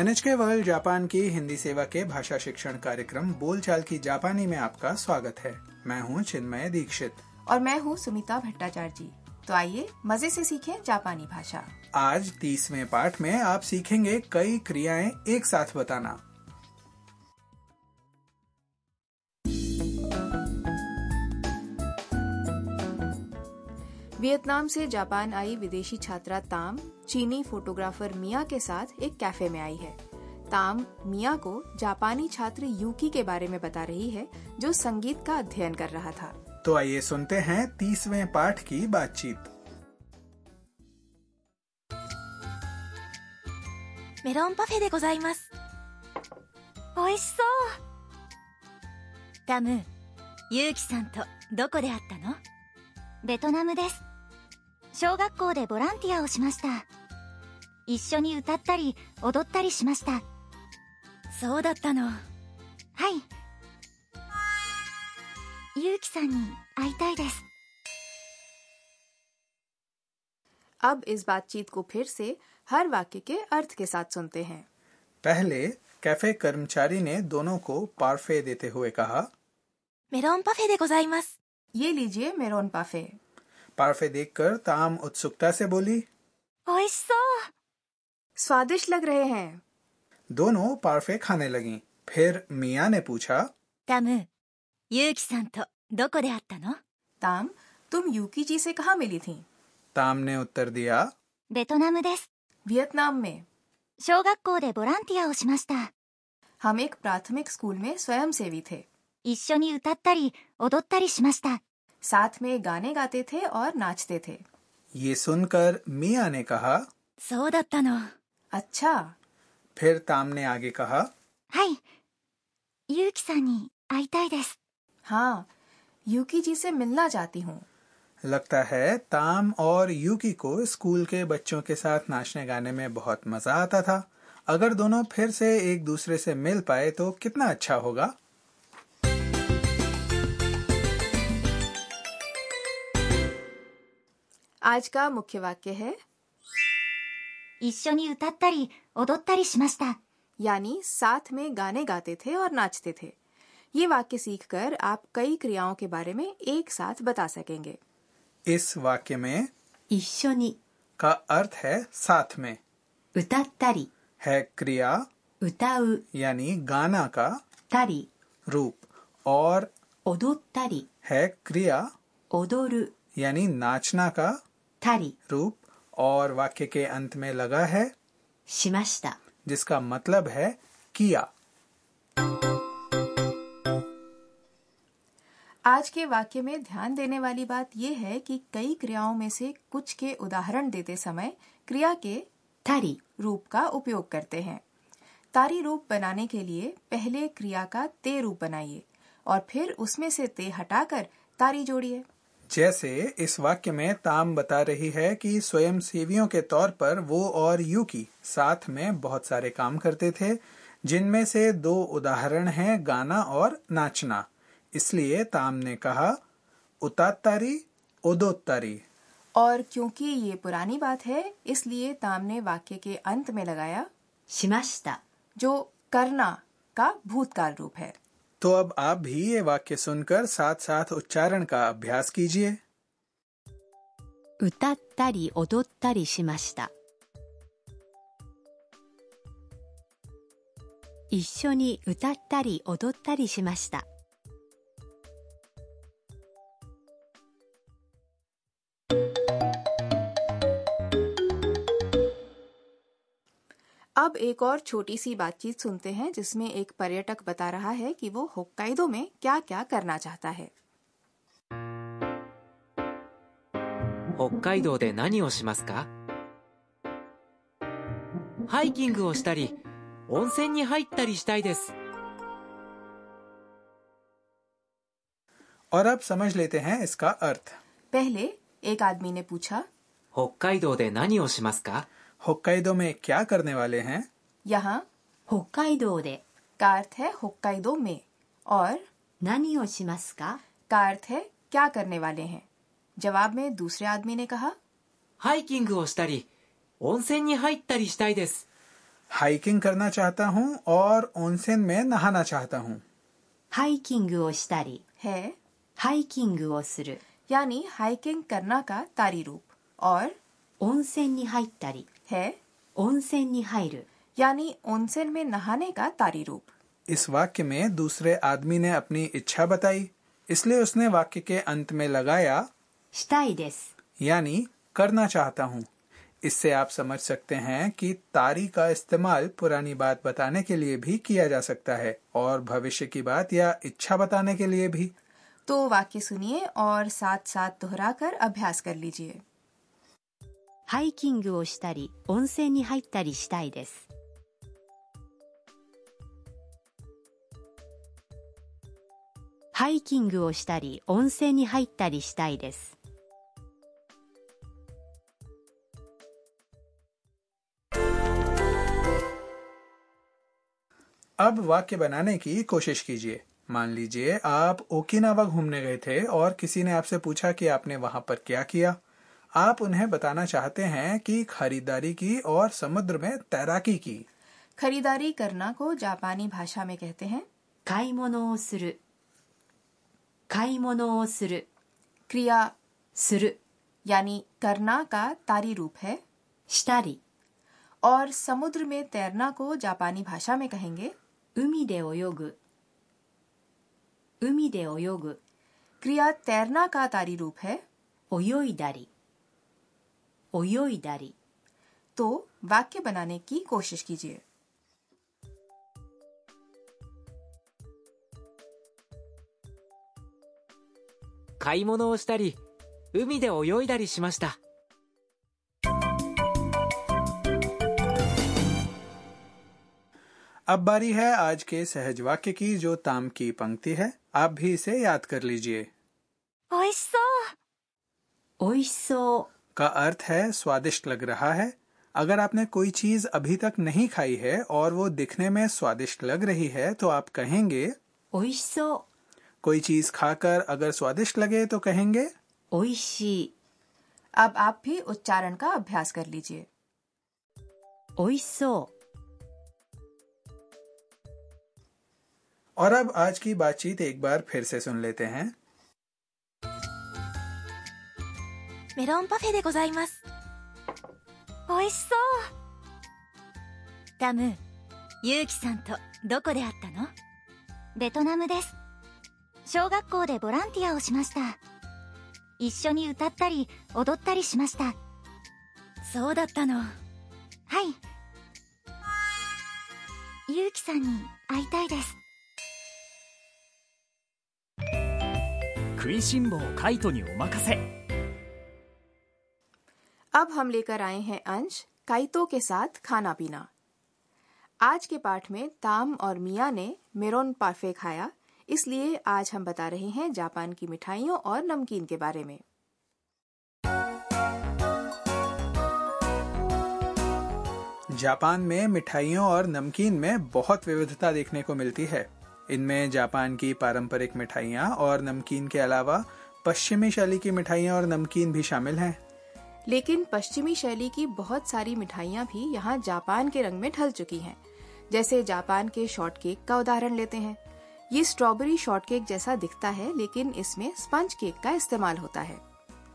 NHK world Japan की हिंदी सेवा के भाषा शिक्षण कार्यक्रम बोलचाल की जापानी में आपका स्वागत है। मैं हूँ चिन्मय दीक्षित। और मैं हूँ सुमिता भट्टाचार्य जी। तो आइए मज़े से सीखें जापानी भाषा। आज तीसवें पाठ में आप सीखेंगे कई क्रियाएँ एक साथ बताना। वियतनाम से जापान आई विदेशी छात्रा ताम चीनी फोटोग्राफर मिया के साथ एक कैफे में आई है ताम मिया को जापानी छात्र यूकी के बारे में बता रही है जो संगीत का अध्ययन कर रहा था तो आइए सुनते हैं तीसवें पाठ की बातचीत メロンパフェでございます。美味しそう。タム、ユウキさんとどこで会ったのベトナムです。 小学校でボランティアをしました。一緒に歌ったり踊ったりしました。そうだったの。はい。ユウキさんに会いたいです。 अब इस बातचीत को फिर से हर वाक्य के अर्थ के साथ सुनते हैं पहले कैफे कर्मचारी ने दोनों को पार्फे देते हुए कहा メロンパフェでございます。 ये लीजिए मेरोन पाफे पार्फे देखकर ताम उत्सुकता से बोली 美味しそう。 स्वादिष्ट लग रहे हैं दोनों पार्फे खाने लगीं। फिर मिया ने पूछा タム、ユウキさんとどこで会ったの ताम तुम यूकी जी से कहाँ मिली थी ताम ने उत्तर दिया ベトナムです。 वियतनाम में 小学校でボランティアをしました。 हम एक प्राथमिक स्कूल में स्वयंसेवी थे 一緒に歌ったり踊ったりしました。 साथ में गाने गाते थे और नाचते थे ये सुनकर मिया ने कहा そうだったの。 अच्छा फिर ताम ने आगे कहा はい。ゆうきさんに会いたいです。 हाँ यूकी जी से मिलना चाहती हूँ लगता है ताम और यूकी को स्कूल के बच्चों के साथ नाचने गाने में बहुत मजा आता था अगर दोनों फिर से एक दूसरे से मिल पाए तो कितना अच्छा होगा आज का मुख्य वाक्य है 一緒に歌ったり踊ったりしました。 यानी साथ में गाने गाते थे और नाचते थे ये वाक्य सीखकर आप कई क्रियाओं के बारे में एक साथ बता सकेंगे इस वाक्य में 一緒に का अर्थ है साथ में 歌ったり है क्रिया 歌う यानी गाना का たり रूप और 踊ったり है क्रिया 踊る यानी नाचना का तारी रूप और वाक्य के अंत में लगा है। शिमाश्ता। जिसका मतलब है किया। आज के वाक्य में ध्यान देने वाली बात यह है कि कई क्रियाओं में से कुछ के उदाहरण देते समय क्रिया के तारी रूप का उपयोग करते हैं। तारी रूप बनाने के लिए पहले क्रिया का ते रूप बनाइए और फिर उसमें से ते हटाकर तारी जोड़िए। जैसे इस वाक्य में ताम बता रही है कि स्वयंसेवियों के तौर पर वो और यूकी साथ में बहुत सारे काम करते थे, जिनमें से दो उदाहरण हैं, गाना और नाचना। इसलिए ताम ने कहा उतारी उदोत्तारी। और क्योंकि ये पुरानी बात है, इसलिए ताम ने वाक्य के अंत में लगाया, शिमाश्ता, जो करना का भूतकाल रूप है। तो अब आप भी ये वाक्य सुनकर साथ साथ उच्चारण का अभ्यास कीजिए 歌ったり踊ったりしました一緒に歌ったり踊ったりしました अब एक और छोटी सी बातचीत सुनते हैं जिसमें एक पर्यटक बता रहा है कि वो होक्काइदो में क्या क्या करना चाहता है 北海道で何をしますかハイキングをしたり温泉に入ったりしたいです और अब समझ लेते हैं इसका अर्थ पहले एक आदमी ने पूछा 北海道で何をしますか होक्काइदो में क्या करने वाले हैं यहाँ 北海道で का अर्थ है होक्काइदो में और 何をしますか का अर्थ है क्या करने वाले हैं जवाब में दूसरे आदमी ने कहा ハイキングをしたり温泉に入ったりしたいです हाइकिंग करना चाहता हूँ और ओनसेन में नहाना चाहता हूँ ハイキングをしたり है ハイキングをする यानी हाइकिंग करना का तारी रूप और 温泉に入ったり है 温泉に入る यानी ओनसेन में नहाने का तारी रूप इस वाक्य में दूसरे आदमी ने अपनी इच्छा बताई इसलिए उसने वाक्य के अंत में लगाया したいです यानी करना चाहता हूँ इससे आप समझ सकते हैं कि तारी का इस्तेमाल पुरानी बात बताने के लिए भी किया जा सकता है और भविष्य की बात या इच्छा बताने के लिए भी तो वाक्य सुनिए और साथ साथ दोहराकर अभ्यास कर लीजिए ハイキングをしたり温泉に入ったりしたいですハイキングをしたり温泉に入ったりしたいです अब वाक्य बनाने की कोशिश कीजिए मान लीजिए आप ओकिनावा घूमने गए थे और किसी ने आपसे पूछा कि आपने वहां पर क्या किया आप उन्हें बताना चाहते हैं कि खरीदारी की और समुद्र में तैराकी की। खरीदारी करना को जापानी भाषा में कहते हैं काईमोनोसुरु क्रिया सुर, यानी करना का तारी रूप है स्टारी और समुद्र में तैरना को जापानी भाषा में कहेंगे उमी दे ओयोगु उमी दे क्रिया तैरना का तारी रूप है ओयोई दारी 泳いだり तो वाक्य बनाने की कोशिश कीजिए 買い物をしたり海で泳いだりしました अब बारी है आज के सहज वाक्य की जो ताम की पंक्ति है आप भी इसे याद कर लीजिए 美味しそう美味しそう का अर्थ है स्वादिष्ट लग रहा है। अगर आपने कोई चीज़ अभी तक नहीं खाई है और वो दिखने में स्वादिष्ट लग रही है तो आप कहेंगे ओइसो कोई चीज़ खाकर अगर स्वादिष्ट लगे तो कहेंगे ओइशी अब आप भी उच्चारण का अभ्यास कर लीजिए। ओइसो और अब आज की बातचीत एक बार फिर से सुन लेते हैं। メロンパフェでございます。美味しそう。タムユウキさんとどこで会ったの？ベトナムです。小学校でボランティアをしました。一緒に歌ったり踊ったりしました。そうだったの。はい。ユウキさんに会いたいです。食いしん坊カイトにお任せ अब हम लेकर आए हैं अंश, काइतो के साथ खाना पीना। आज के पाठ में ताम और मिया ने मेरोन पार्फे खाया, इसलिए आज हम बता रहे हैं जापान की मिठाइयों और नमकीन के बारे में। जापान में मिठाइयों और नमकीन में बहुत विविधता देखने को मिलती है। इनमें जापान की पारंपरिक मिठाइयाँ और नमकीन के अलावा पश्चिमी शैली की मिठाइयाँ और नमकीन भी शामिल हैं। लेकिन पश्चिमी शैली की बहुत सारी मिठाइयाँ भी यहाँ जापान के रंग में ढल चुकी हैं। जैसे जापान के शॉर्ट केक का उदाहरण लेते हैं। ये स्ट्रॉबेरी शॉर्ट केक जैसा दिखता है, लेकिन इसमें स्पंज केक का इस्तेमाल होता है।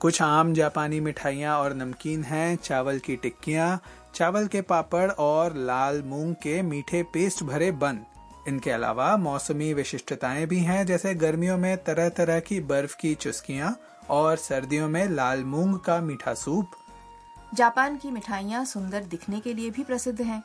कुछ आम जापानी मिठाइयाँ और नमकीन हैं, चावल की टिक्कियाँ, चावल के पापड़ और लाल मूंग के मीठे पेस्ट भरे बन। इनके अलावा मौसमी विशिष्टताएँ भी हैं, जैसे गर्मियों में तरह तरह की बर्फ़ की चुस्कियाँ और सर्दियों में लाल मूंग का मीठा सूप। जापान की मिठाइयाँ सुंदर दिखने के लिए भी प्रसिद्ध हैं।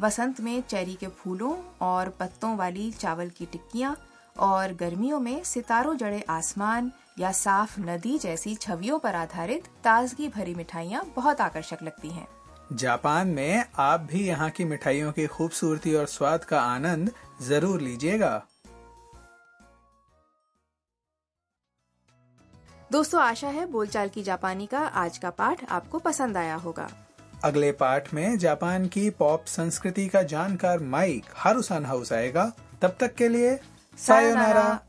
वसंत में चेरी के फूलों और पत्तों वाली चावल की टिक्कियाँ और गर्मियों में सितारों जड़े आसमान या साफ़ नदी जैसी छवियों पर आधारित ताजगी भरी मिठाइयाँ बहुत आकर्षक लगती हैं। जापान में आप भी यहाँ की मिठाइयों की खूबसूरती और स्वाद का आनंद ज़रूर लीजिएगा। दोस्तों, आशा है बोलचाल की जापानी का आज का पाठ आपको पसंद आया होगा। अगले पाठ में जापान की पॉप संस्कृति का जानकार माइक हारूसान हाउस आएगा। तब तक के लिए, सायोनारा।